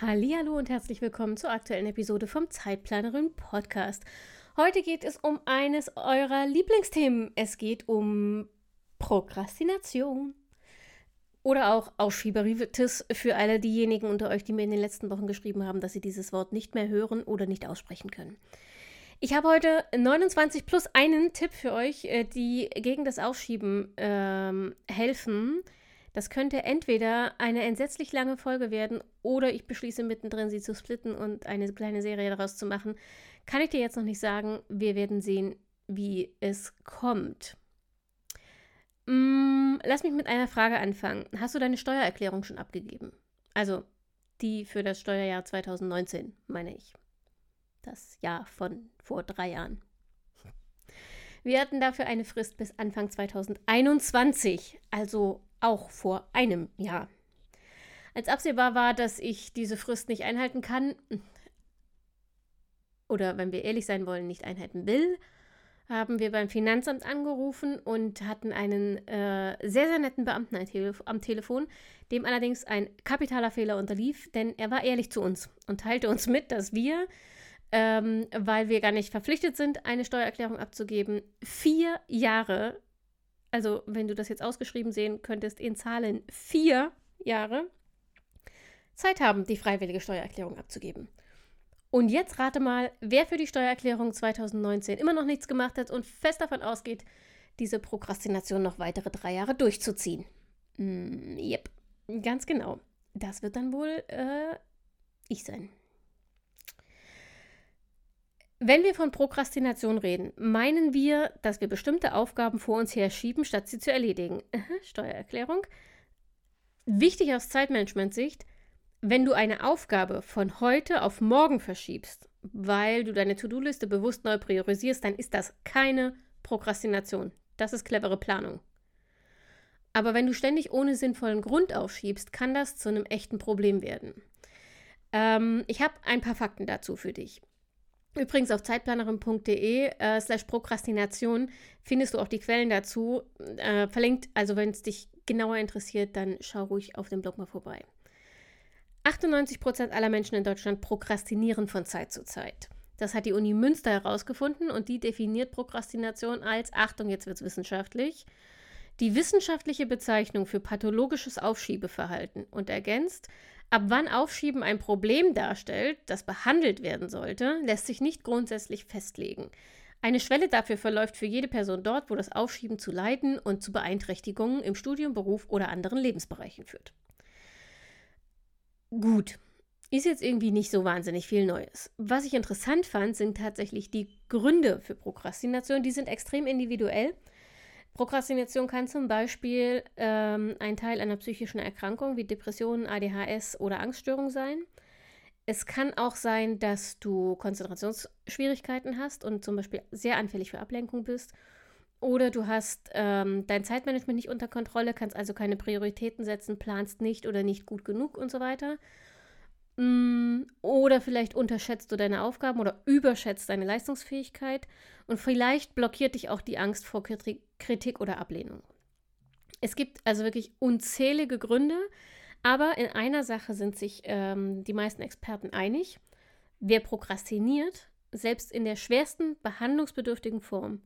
Hallo und herzlich willkommen zur aktuellen Episode vom Zeitplanerin Podcast. Heute geht es um eines eurer Lieblingsthemen. Es geht um Prokrastination oder auch Aufschieberitis für alle diejenigen unter euch, die mir in den letzten Wochen geschrieben haben, dass sie dieses Wort nicht mehr hören oder nicht aussprechen können. Ich habe heute 29 plus einen Tipp für euch, äh, die gegen das Aufschieben ähm, helfen das könnte entweder eine entsetzlich lange Folge werden oder ich beschließe mittendrin, sie zu splitten und eine kleine Serie daraus zu machen. Kann ich dir jetzt noch nicht sagen. Wir werden sehen, wie es kommt. Mm, lass mich mit einer Frage anfangen. Hast du deine Steuererklärung schon abgegeben? Also die für das Steuerjahr 2019, meine ich. Das Jahr von vor drei Jahren. Wir hatten dafür eine Frist bis Anfang 2021, also auch vor einem Jahr. Als absehbar war, dass ich diese Frist nicht einhalten kann, oder wenn wir ehrlich sein wollen, nicht einhalten will, haben wir beim Finanzamt angerufen und hatten einen äh, sehr, sehr netten Beamten am Telefon, dem allerdings ein kapitaler Fehler unterlief, denn er war ehrlich zu uns und teilte uns mit, dass wir, ähm, weil wir gar nicht verpflichtet sind, eine Steuererklärung abzugeben, vier Jahre also wenn du das jetzt ausgeschrieben sehen könntest, in Zahlen vier Jahre Zeit haben, die freiwillige Steuererklärung abzugeben. Und jetzt rate mal, wer für die Steuererklärung 2019 immer noch nichts gemacht hat und fest davon ausgeht, diese Prokrastination noch weitere drei Jahre durchzuziehen. Mm, yep, ganz genau. Das wird dann wohl äh, ich sein. Wenn wir von Prokrastination reden, meinen wir, dass wir bestimmte Aufgaben vor uns her schieben, statt sie zu erledigen. Steuererklärung. Wichtig aus Zeitmanagement-Sicht, wenn du eine Aufgabe von heute auf morgen verschiebst, weil du deine To-Do-Liste bewusst neu priorisierst, dann ist das keine Prokrastination. Das ist clevere Planung. Aber wenn du ständig ohne sinnvollen Grund aufschiebst, kann das zu einem echten Problem werden. Ähm, ich habe ein paar Fakten dazu für dich. Übrigens auf zeitplanerin.de äh, slash Prokrastination findest du auch die Quellen dazu. Äh, verlinkt, also wenn es dich genauer interessiert, dann schau ruhig auf dem Blog mal vorbei. 98% aller Menschen in Deutschland prokrastinieren von Zeit zu Zeit. Das hat die Uni Münster herausgefunden und die definiert Prokrastination als, Achtung, jetzt wird es wissenschaftlich, die wissenschaftliche Bezeichnung für pathologisches Aufschiebeverhalten und ergänzt, Ab wann Aufschieben ein Problem darstellt, das behandelt werden sollte, lässt sich nicht grundsätzlich festlegen. Eine Schwelle dafür verläuft für jede Person dort, wo das Aufschieben zu Leiden und zu Beeinträchtigungen im Studium, Beruf oder anderen Lebensbereichen führt. Gut, ist jetzt irgendwie nicht so wahnsinnig viel Neues. Was ich interessant fand, sind tatsächlich die Gründe für Prokrastination. Die sind extrem individuell Prokrastination kann zum Beispiel ähm, ein Teil einer psychischen Erkrankung wie Depressionen, ADHS oder Angststörung sein. Es kann auch sein, dass du Konzentrationsschwierigkeiten hast und zum Beispiel sehr anfällig für Ablenkung bist. Oder du hast ähm, dein Zeitmanagement nicht unter Kontrolle, kannst also keine Prioritäten setzen, planst nicht oder nicht gut genug und so weiter. Mm, oder vielleicht unterschätzt du deine Aufgaben oder überschätzt deine Leistungsfähigkeit. Und vielleicht blockiert dich auch die Angst vor Kritik oder Ablehnung. Es gibt also wirklich unzählige Gründe, aber in einer Sache sind sich ähm, die meisten Experten einig. Wer prokrastiniert, selbst in der schwersten behandlungsbedürftigen Form,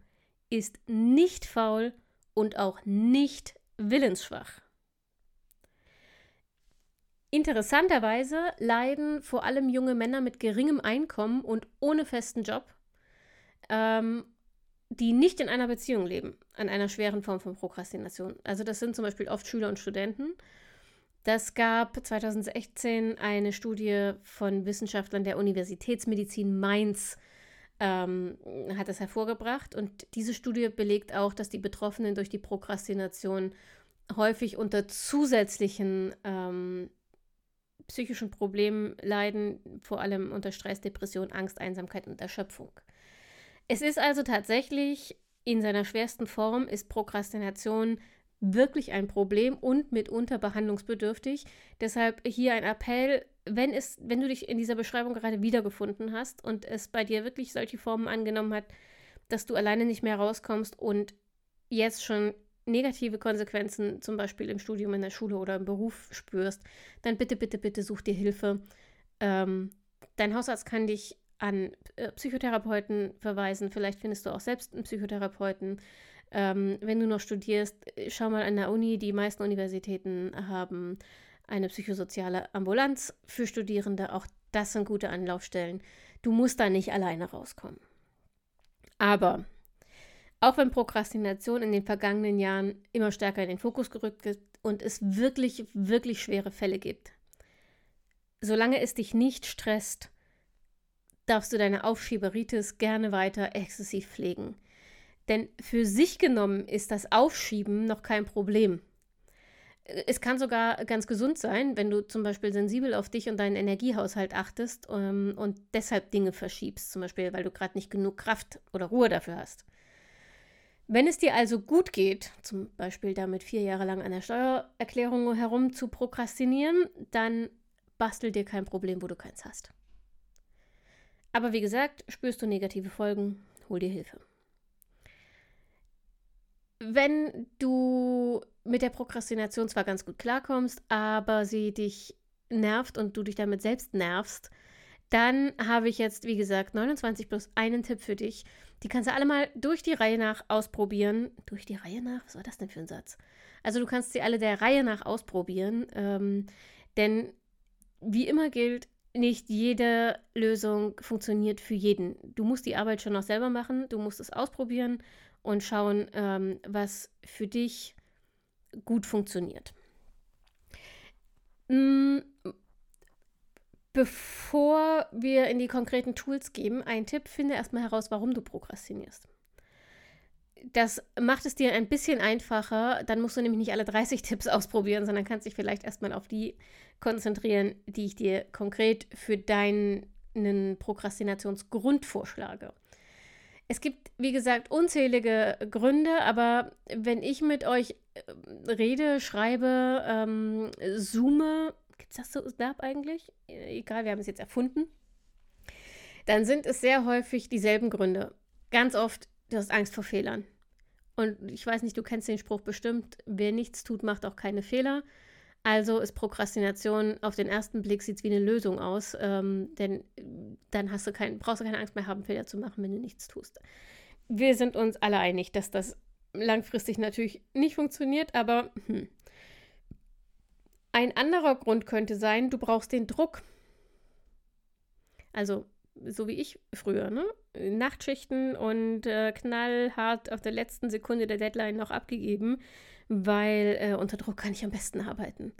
ist nicht faul und auch nicht willensschwach. Interessanterweise leiden vor allem junge Männer mit geringem Einkommen und ohne festen Job, ähm, die nicht in einer Beziehung leben, an einer schweren Form von Prokrastination. Also das sind zum Beispiel oft Schüler und Studenten. Das gab 2016 eine Studie von Wissenschaftlern der Universitätsmedizin Mainz, ähm, hat das hervorgebracht. Und diese Studie belegt auch, dass die Betroffenen durch die Prokrastination häufig unter zusätzlichen ähm, psychischen Problemen leiden, vor allem unter Stress, Depression, Angst, Einsamkeit und Erschöpfung. Es ist also tatsächlich in seiner schwersten Form ist Prokrastination wirklich ein Problem und mitunter behandlungsbedürftig. Deshalb hier ein Appell, wenn es, wenn du dich in dieser Beschreibung gerade wiedergefunden hast und es bei dir wirklich solche Formen angenommen hat, dass du alleine nicht mehr rauskommst und jetzt schon negative Konsequenzen, zum Beispiel im Studium, in der Schule oder im Beruf spürst, dann bitte, bitte, bitte such dir Hilfe. Ähm, dein Hausarzt kann dich an äh, Psychotherapeuten verweisen. Vielleicht findest du auch selbst einen Psychotherapeuten. Ähm, wenn du noch studierst, schau mal an der Uni. Die meisten Universitäten haben eine psychosoziale Ambulanz für Studierende. Auch das sind gute Anlaufstellen. Du musst da nicht alleine rauskommen. Aber auch wenn Prokrastination in den vergangenen Jahren immer stärker in den Fokus gerückt ist und es wirklich, wirklich schwere Fälle gibt, solange es dich nicht stresst, darfst du deine Aufschieberitis gerne weiter exzessiv pflegen. Denn für sich genommen ist das Aufschieben noch kein Problem. Es kann sogar ganz gesund sein, wenn du zum Beispiel sensibel auf dich und deinen Energiehaushalt achtest ähm, und deshalb Dinge verschiebst, zum Beispiel weil du gerade nicht genug Kraft oder Ruhe dafür hast. Wenn es dir also gut geht, zum Beispiel damit vier Jahre lang an der Steuererklärung herum zu prokrastinieren, dann bastel dir kein Problem, wo du keins hast. Aber wie gesagt, spürst du negative Folgen, hol dir Hilfe. Wenn du mit der Prokrastination zwar ganz gut klarkommst, aber sie dich nervt und du dich damit selbst nervst, dann habe ich jetzt, wie gesagt, 29 plus einen Tipp für dich. Die kannst du alle mal durch die Reihe nach ausprobieren. Durch die Reihe nach? Was war das denn für ein Satz? Also du kannst sie alle der Reihe nach ausprobieren. Ähm, denn wie immer gilt, nicht jede Lösung funktioniert für jeden. Du musst die Arbeit schon noch selber machen. Du musst es ausprobieren und schauen, ähm, was für dich gut funktioniert. Bevor wir in die konkreten Tools gehen, ein Tipp, finde erstmal heraus, warum du prokrastinierst. Das macht es dir ein bisschen einfacher. Dann musst du nämlich nicht alle 30 Tipps ausprobieren, sondern kannst dich vielleicht erstmal auf die konzentrieren, die ich dir konkret für deinen Prokrastinationsgrund vorschlage. Es gibt, wie gesagt, unzählige Gründe, aber wenn ich mit euch äh, rede, schreibe, ähm, zoome, Gibt es das so Verb eigentlich? Äh, egal, wir haben es jetzt erfunden. Dann sind es sehr häufig dieselben Gründe. Ganz oft, du hast Angst vor Fehlern. Und ich weiß nicht, du kennst den Spruch bestimmt, wer nichts tut, macht auch keine Fehler. Also ist Prokrastination auf den ersten Blick sieht wie eine Lösung aus, ähm, denn dann hast du kein, brauchst du keine Angst mehr haben, Fehler zu machen, wenn du nichts tust. Wir sind uns alle einig, dass das langfristig natürlich nicht funktioniert, aber hm, ein anderer Grund könnte sein, du brauchst den Druck. Also, so wie ich früher, ne? Nachtschichten und äh, knallhart auf der letzten Sekunde der Deadline noch abgegeben, weil äh, unter Druck kann ich am besten arbeiten.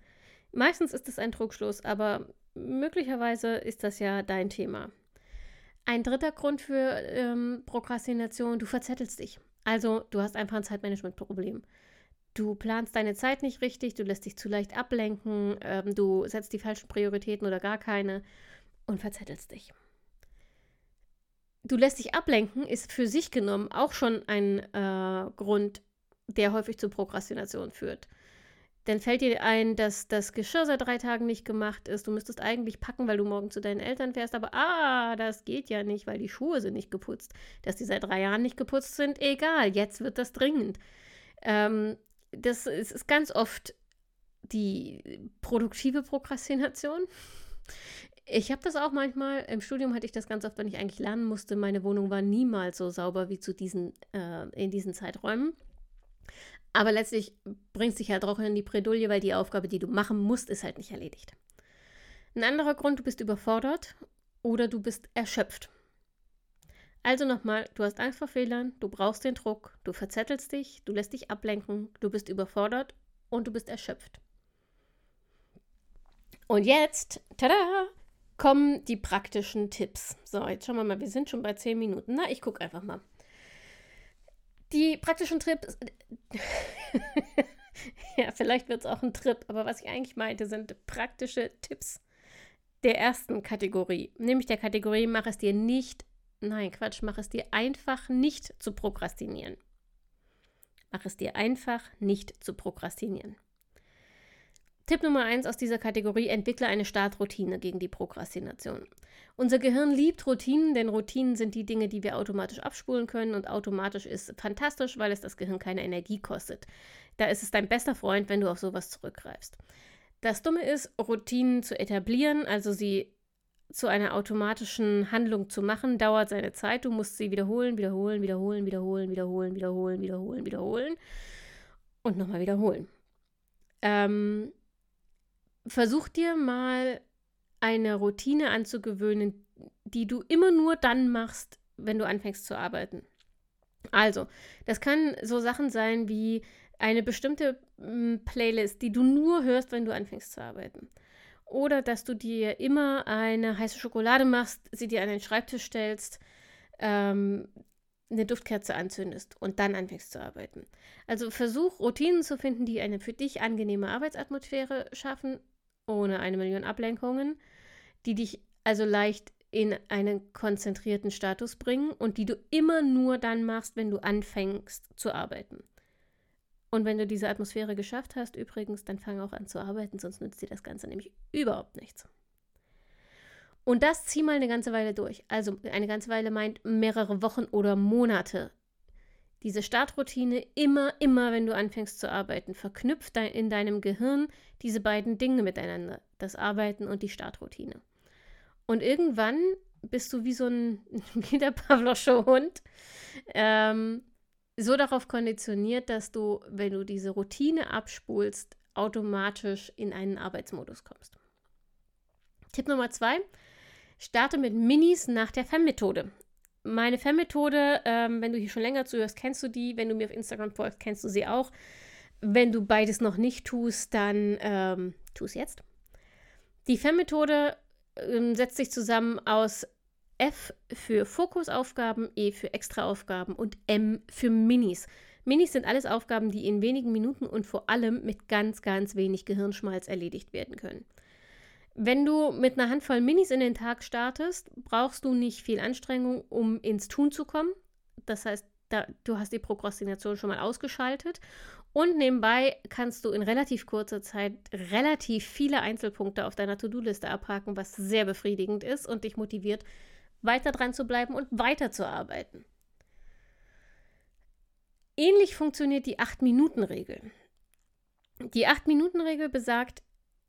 Meistens ist es ein Druckschluss, aber möglicherweise ist das ja dein Thema. Ein dritter Grund für ähm, Prokrastination, du verzettelst dich. Also, du hast einfach ein Zeitmanagement-Problem. Du planst deine Zeit nicht richtig, du lässt dich zu leicht ablenken, ähm, du setzt die falschen Prioritäten oder gar keine und verzettelst dich. Du lässt dich ablenken, ist für sich genommen auch schon ein äh, Grund, der häufig zu Prokrastination führt. Dann fällt dir ein, dass das Geschirr seit drei Tagen nicht gemacht ist. Du müsstest eigentlich packen, weil du morgen zu deinen Eltern fährst. Aber ah, das geht ja nicht, weil die Schuhe sind nicht geputzt. Dass die seit drei Jahren nicht geputzt sind, egal. Jetzt wird das dringend. Ähm, das ist, ist ganz oft die produktive Prokrastination. Ich habe das auch manchmal. Im Studium hatte ich das ganz oft, wenn ich eigentlich lernen musste. Meine Wohnung war niemals so sauber wie zu diesen, äh, in diesen Zeiträumen. Aber letztlich bringst dich halt auch in die Bredouille, weil die Aufgabe, die du machen musst, ist halt nicht erledigt. Ein anderer Grund, du bist überfordert oder du bist erschöpft. Also nochmal, du hast Angst vor Fehlern, du brauchst den Druck, du verzettelst dich, du lässt dich ablenken, du bist überfordert und du bist erschöpft. Und jetzt, tada, kommen die praktischen Tipps. So, jetzt schauen wir mal, wir sind schon bei 10 Minuten. Na, ich gucke einfach mal. Die praktischen Tipps. ja, vielleicht wird es auch ein Trip, aber was ich eigentlich meinte, sind praktische Tipps der ersten Kategorie, nämlich der Kategorie, mach es dir nicht, nein, Quatsch, mach es dir einfach nicht zu prokrastinieren. Mach es dir einfach nicht zu prokrastinieren. Tipp Nummer eins aus dieser Kategorie: Entwickle eine Startroutine gegen die Prokrastination. Unser Gehirn liebt Routinen, denn Routinen sind die Dinge, die wir automatisch abspulen können und automatisch ist fantastisch, weil es das Gehirn keine Energie kostet. Da ist es dein bester Freund, wenn du auf sowas zurückgreifst. Das Dumme ist, Routinen zu etablieren, also sie zu einer automatischen Handlung zu machen, dauert seine Zeit. Du musst sie wiederholen, wiederholen, wiederholen, wiederholen, wiederholen, wiederholen, wiederholen, wiederholen und nochmal wiederholen. Ähm, versuch dir mal eine Routine anzugewöhnen, die du immer nur dann machst, wenn du anfängst zu arbeiten. Also, das kann so Sachen sein wie eine bestimmte hm, Playlist, die du nur hörst, wenn du anfängst zu arbeiten. Oder dass du dir immer eine heiße Schokolade machst, sie dir an den Schreibtisch stellst, ähm, eine Duftkerze anzündest und dann anfängst zu arbeiten. Also versuch Routinen zu finden, die eine für dich angenehme Arbeitsatmosphäre schaffen ohne eine Million Ablenkungen, die dich also leicht in einen konzentrierten Status bringen und die du immer nur dann machst, wenn du anfängst zu arbeiten. Und wenn du diese Atmosphäre geschafft hast, übrigens, dann fang auch an zu arbeiten, sonst nützt dir das Ganze nämlich überhaupt nichts. Und das zieh mal eine ganze Weile durch. Also eine ganze Weile meint mehrere Wochen oder Monate diese Startroutine immer, immer, wenn du anfängst zu arbeiten, verknüpft in deinem Gehirn diese beiden Dinge miteinander, das Arbeiten und die Startroutine. Und irgendwann bist du wie so ein, wie der Pavlosche Hund, ähm, so darauf konditioniert, dass du, wenn du diese Routine abspulst, automatisch in einen Arbeitsmodus kommst. Tipp Nummer zwei, starte mit Minis nach der FEM-Methode. Meine FEM-Methode, ähm, wenn du hier schon länger zuhörst, kennst du die. Wenn du mir auf Instagram folgst, kennst du sie auch. Wenn du beides noch nicht tust, dann ähm, tu es jetzt. Die FEM-Methode ähm, setzt sich zusammen aus F für Fokusaufgaben, E für Extraaufgaben und M für Minis. Minis sind alles Aufgaben, die in wenigen Minuten und vor allem mit ganz, ganz wenig Gehirnschmalz erledigt werden können. Wenn du mit einer Handvoll Minis in den Tag startest, brauchst du nicht viel Anstrengung, um ins Tun zu kommen. Das heißt, da, du hast die Prokrastination schon mal ausgeschaltet. Und nebenbei kannst du in relativ kurzer Zeit relativ viele Einzelpunkte auf deiner To-Do-Liste abhaken, was sehr befriedigend ist und dich motiviert, weiter dran zu bleiben und weiterzuarbeiten. Ähnlich funktioniert die 8-Minuten-Regel. Die 8-Minuten-Regel besagt,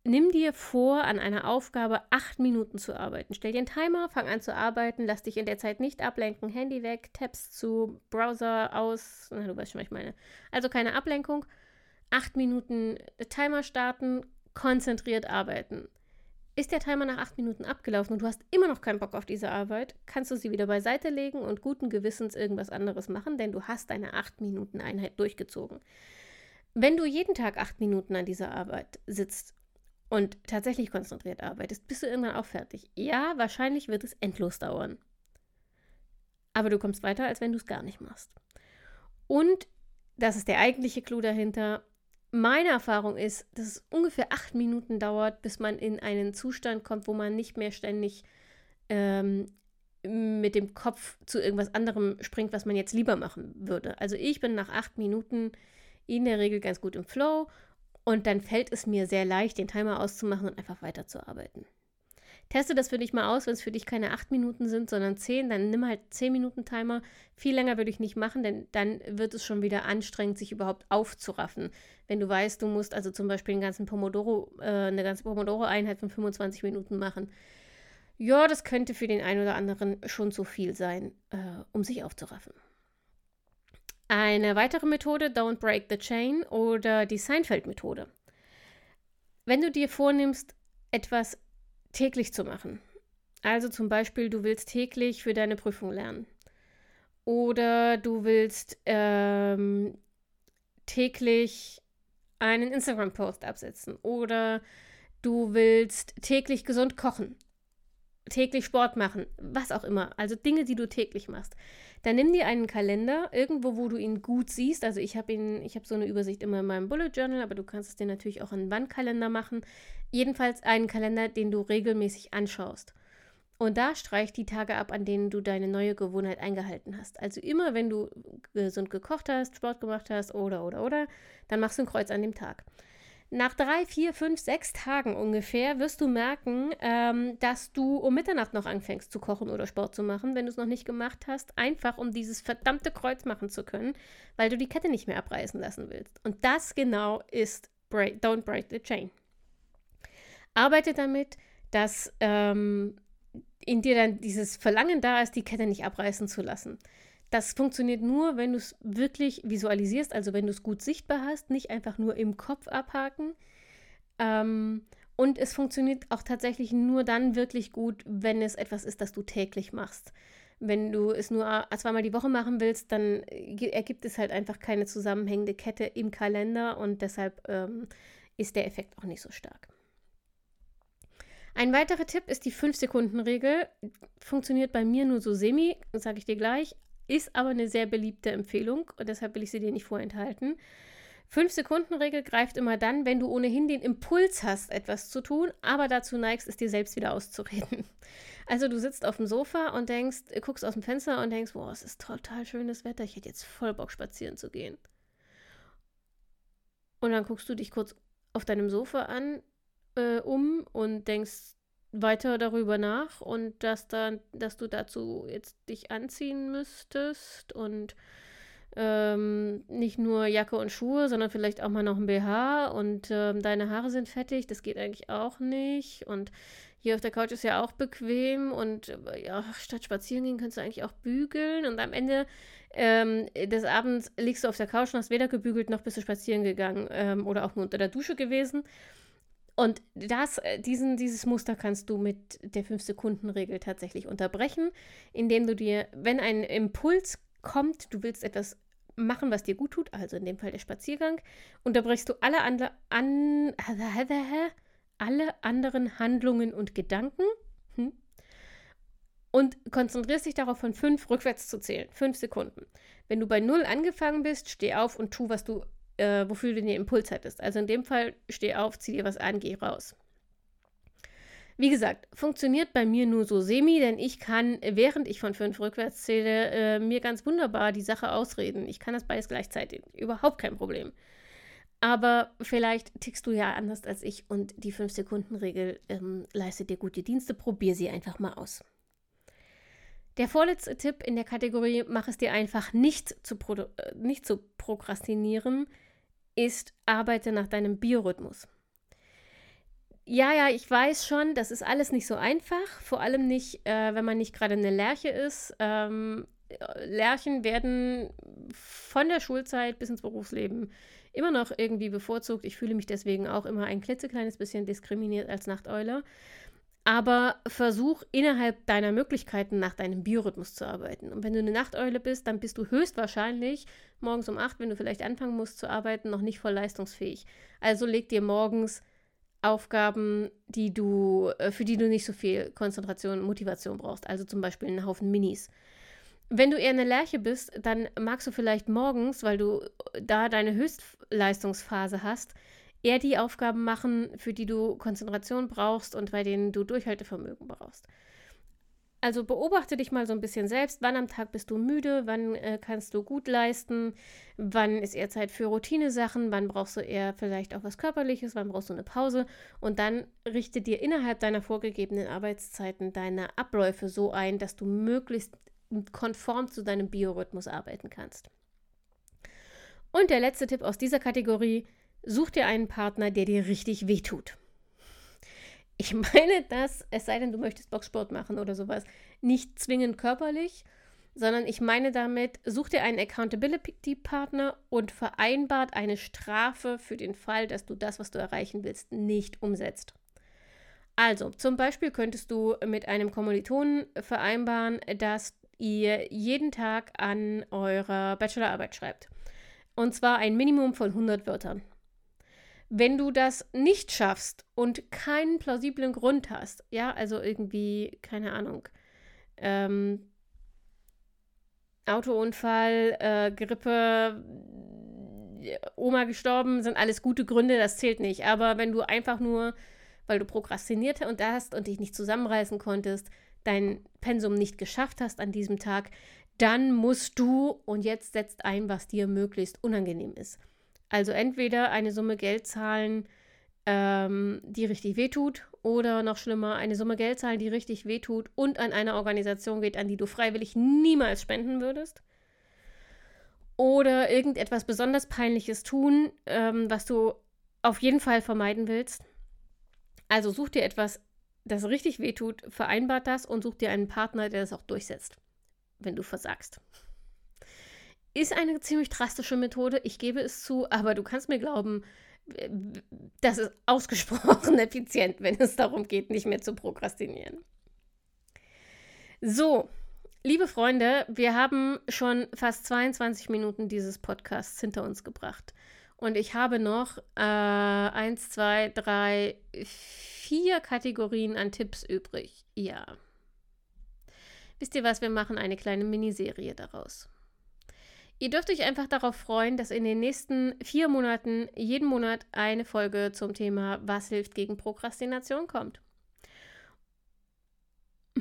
Nimm dir vor, an einer Aufgabe acht Minuten zu arbeiten. Stell dir einen Timer, fang an zu arbeiten, lass dich in der Zeit nicht ablenken. Handy weg, Tabs zu, Browser aus. Na, du weißt schon, was ich meine. Also keine Ablenkung. Acht Minuten Timer starten, konzentriert arbeiten. Ist der Timer nach acht Minuten abgelaufen und du hast immer noch keinen Bock auf diese Arbeit, kannst du sie wieder beiseite legen und guten Gewissens irgendwas anderes machen, denn du hast deine acht Minuten Einheit durchgezogen. Wenn du jeden Tag acht Minuten an dieser Arbeit sitzt und tatsächlich konzentriert arbeitest, bist du irgendwann auch fertig. Ja, wahrscheinlich wird es endlos dauern. Aber du kommst weiter, als wenn du es gar nicht machst. Und das ist der eigentliche Clou dahinter. Meine Erfahrung ist, dass es ungefähr acht Minuten dauert, bis man in einen Zustand kommt, wo man nicht mehr ständig ähm, mit dem Kopf zu irgendwas anderem springt, was man jetzt lieber machen würde. Also ich bin nach acht Minuten in der Regel ganz gut im Flow und dann fällt es mir sehr leicht, den Timer auszumachen und einfach weiterzuarbeiten. Teste das für dich mal aus, wenn es für dich keine 8 Minuten sind, sondern 10, dann nimm halt 10 Minuten Timer. Viel länger würde ich nicht machen, denn dann wird es schon wieder anstrengend, sich überhaupt aufzuraffen. Wenn du weißt, du musst also zum Beispiel einen ganzen Pomodoro, äh, eine ganze Pomodoro-Einheit von 25 Minuten machen. Ja, das könnte für den einen oder anderen schon zu viel sein, äh, um sich aufzuraffen. Eine weitere Methode, Don't Break the Chain oder die Seinfeld-Methode. Wenn du dir vornimmst, etwas täglich zu machen, also zum Beispiel, du willst täglich für deine Prüfung lernen. Oder du willst ähm, täglich einen Instagram-Post absetzen. Oder du willst täglich gesund kochen. Täglich Sport machen, was auch immer, also Dinge, die du täglich machst. Dann nimm dir einen Kalender, irgendwo, wo du ihn gut siehst. Also ich habe ihn, ich habe so eine Übersicht immer in meinem Bullet Journal, aber du kannst es dir natürlich auch in Wandkalender machen. Jedenfalls einen Kalender, den du regelmäßig anschaust. Und da streich die Tage ab, an denen du deine neue Gewohnheit eingehalten hast. Also immer, wenn du gesund gekocht hast, Sport gemacht hast oder, oder, oder, dann machst du ein Kreuz an dem Tag. Nach drei, vier, fünf, sechs Tagen ungefähr wirst du merken, ähm, dass du um Mitternacht noch anfängst zu kochen oder Sport zu machen, wenn du es noch nicht gemacht hast, einfach um dieses verdammte Kreuz machen zu können, weil du die Kette nicht mehr abreißen lassen willst. Und das genau ist break, Don't Break the Chain. Arbeite damit, dass ähm, in dir dann dieses Verlangen da ist, die Kette nicht abreißen zu lassen. Das funktioniert nur, wenn du es wirklich visualisierst, also wenn du es gut sichtbar hast, nicht einfach nur im Kopf abhaken. Ähm, und es funktioniert auch tatsächlich nur dann wirklich gut, wenn es etwas ist, das du täglich machst. Wenn du es nur zweimal die Woche machen willst, dann ergibt es halt einfach keine zusammenhängende Kette im Kalender und deshalb ähm, ist der Effekt auch nicht so stark. Ein weiterer Tipp ist die 5-Sekunden-Regel. Funktioniert bei mir nur so semi, sage ich dir gleich, ist aber eine sehr beliebte Empfehlung und deshalb will ich sie dir nicht vorenthalten. 5-Sekunden-Regel greift immer dann, wenn du ohnehin den Impuls hast, etwas zu tun, aber dazu neigst, es dir selbst wieder auszureden. Also du sitzt auf dem Sofa und denkst, guckst aus dem Fenster und denkst, boah, es ist total schönes Wetter, ich hätte jetzt voll Bock spazieren zu gehen. Und dann guckst du dich kurz auf deinem Sofa an äh, um und denkst weiter darüber nach und dass dann, dass du dazu jetzt dich anziehen müsstest und ähm, nicht nur Jacke und Schuhe, sondern vielleicht auch mal noch ein BH und ähm, deine Haare sind fettig, das geht eigentlich auch nicht und hier auf der Couch ist ja auch bequem und äh, ja, statt spazieren gehen kannst du eigentlich auch bügeln und am Ende ähm, des Abends liegst du auf der Couch und hast weder gebügelt noch bist du spazieren gegangen ähm, oder auch nur unter der Dusche gewesen und das, äh, diesen, dieses Muster kannst du mit der 5-Sekunden-Regel tatsächlich unterbrechen, indem du dir, wenn ein Impuls kommt, du willst etwas machen, was dir gut tut, also in dem Fall der Spaziergang, unterbrichst du alle, andre, an, alle anderen Handlungen und Gedanken hm, und konzentrierst dich darauf, von 5 rückwärts zu zählen. 5 Sekunden. Wenn du bei 0 angefangen bist, steh auf und tu, was du äh, wofür du den Impuls hattest. Also in dem Fall, steh auf, zieh dir was an, geh raus. Wie gesagt, funktioniert bei mir nur so semi, denn ich kann, während ich von fünf rückwärts zähle, äh, mir ganz wunderbar die Sache ausreden. Ich kann das beides gleichzeitig. Überhaupt kein Problem. Aber vielleicht tickst du ja anders als ich und die 5-Sekunden-Regel ähm, leistet dir gute Dienste. Probier sie einfach mal aus. Der vorletzte Tipp in der Kategorie Mach es dir einfach nicht zu, äh, nicht zu prokrastinieren ist, arbeite nach deinem Biorhythmus. Ja, ja, ich weiß schon, das ist alles nicht so einfach, vor allem nicht, äh, wenn man nicht gerade eine Lerche ist. Ähm, Lerchen werden von der Schulzeit bis ins Berufsleben immer noch irgendwie bevorzugt. Ich fühle mich deswegen auch immer ein klitzekleines bisschen diskriminiert als Nachteule. Aber versuch innerhalb deiner Möglichkeiten nach deinem Biorhythmus zu arbeiten. Und wenn du eine Nachteule bist, dann bist du höchstwahrscheinlich morgens um 8, wenn du vielleicht anfangen musst zu arbeiten, noch nicht voll leistungsfähig. Also leg dir morgens Aufgaben, die du, äh, für die du nicht so viel Konzentration und Motivation brauchst. Also zum Beispiel einen Haufen Minis. Wenn du eher eine Lerche bist, dann magst du vielleicht morgens, weil du da deine Höchstleistungsphase hast, eher die Aufgaben machen, für die du Konzentration brauchst und bei denen du Durchhaltevermögen brauchst. Also beobachte dich mal so ein bisschen selbst. Wann am Tag bist du müde? Wann äh, kannst du gut leisten? Wann ist eher Zeit für Routinesachen? Wann brauchst du eher vielleicht auch was Körperliches? Wann brauchst du eine Pause? Und dann richte dir innerhalb deiner vorgegebenen Arbeitszeiten deine Abläufe so ein, dass du möglichst konform zu deinem Biorhythmus arbeiten kannst. Und der letzte Tipp aus dieser Kategorie: Such dir einen Partner, der dir richtig wehtut. Ich meine das, es sei denn, du möchtest Boxsport machen oder sowas, nicht zwingend körperlich, sondern ich meine damit, such dir einen Accountability-Partner und vereinbart eine Strafe für den Fall, dass du das, was du erreichen willst, nicht umsetzt. Also, zum Beispiel könntest du mit einem Kommilitonen vereinbaren, dass ihr jeden Tag an eurer Bachelorarbeit schreibt. Und zwar ein Minimum von 100 Wörtern. Wenn du das nicht schaffst und keinen plausiblen Grund hast, ja, also irgendwie, keine Ahnung, ähm, Autounfall, äh, Grippe, Oma gestorben, sind alles gute Gründe, das zählt nicht. Aber wenn du einfach nur, weil du prokrastiniert und hast und dich nicht zusammenreißen konntest, dein Pensum nicht geschafft hast an diesem Tag, dann musst du, und jetzt setzt ein, was dir möglichst unangenehm ist. Also entweder eine Summe Geld zahlen, ähm, die richtig wehtut, oder noch schlimmer, eine Summe Geld zahlen, die richtig wehtut und an eine Organisation geht, an die du freiwillig niemals spenden würdest. Oder irgendetwas besonders Peinliches tun, ähm, was du auf jeden Fall vermeiden willst. Also such dir etwas, das richtig wehtut, vereinbart das und such dir einen Partner, der das auch durchsetzt, wenn du versagst. Ist eine ziemlich drastische Methode, ich gebe es zu, aber du kannst mir glauben, das ist ausgesprochen effizient, wenn es darum geht, nicht mehr zu prokrastinieren. So, liebe Freunde, wir haben schon fast 22 Minuten dieses Podcasts hinter uns gebracht. Und ich habe noch äh, eins, zwei, drei, vier Kategorien an Tipps übrig. Ja. Wisst ihr was? Wir machen eine kleine Miniserie daraus. Ihr dürft euch einfach darauf freuen, dass in den nächsten vier Monaten jeden Monat eine Folge zum Thema Was hilft gegen Prokrastination kommt.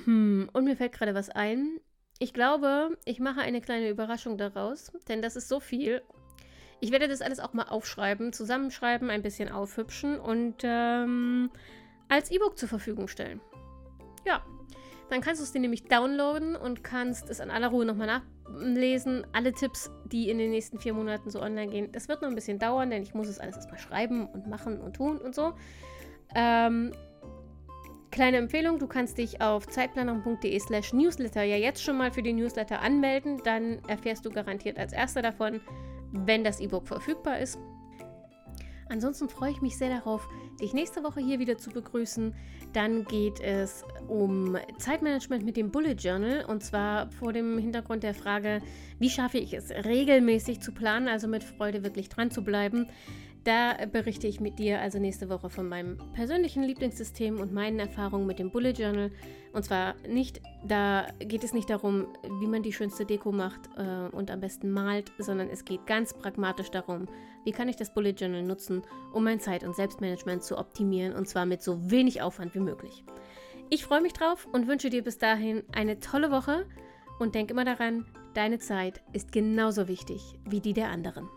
Hm, und mir fällt gerade was ein. Ich glaube, ich mache eine kleine Überraschung daraus, denn das ist so viel. Ich werde das alles auch mal aufschreiben, zusammenschreiben, ein bisschen aufhübschen und ähm, als E-Book zur Verfügung stellen. Ja, dann kannst du es dir nämlich downloaden und kannst es an aller Ruhe nochmal nachlesen. Alle Tipps, die in den nächsten vier Monaten so online gehen. Das wird noch ein bisschen dauern, denn ich muss es alles erstmal schreiben und machen und tun und so. Ähm, kleine Empfehlung, du kannst dich auf zeitplanung.de slash newsletter ja jetzt schon mal für den Newsletter anmelden. Dann erfährst du garantiert als erster davon, wenn das E-Book verfügbar ist. Ansonsten freue ich mich sehr darauf, dich nächste Woche hier wieder zu begrüßen. Dann geht es um Zeitmanagement mit dem Bullet Journal und zwar vor dem Hintergrund der Frage, wie schaffe ich es regelmäßig zu planen, also mit Freude wirklich dran zu bleiben. Da berichte ich mit dir also nächste Woche von meinem persönlichen Lieblingssystem und meinen Erfahrungen mit dem Bullet Journal. Und zwar nicht, da geht es nicht darum, wie man die schönste Deko macht äh, und am besten malt, sondern es geht ganz pragmatisch darum, wie kann ich das Bullet Journal nutzen, um mein Zeit- und Selbstmanagement zu optimieren und zwar mit so wenig Aufwand wie möglich. Ich freue mich drauf und wünsche dir bis dahin eine tolle Woche und denk immer daran, deine Zeit ist genauso wichtig wie die der anderen.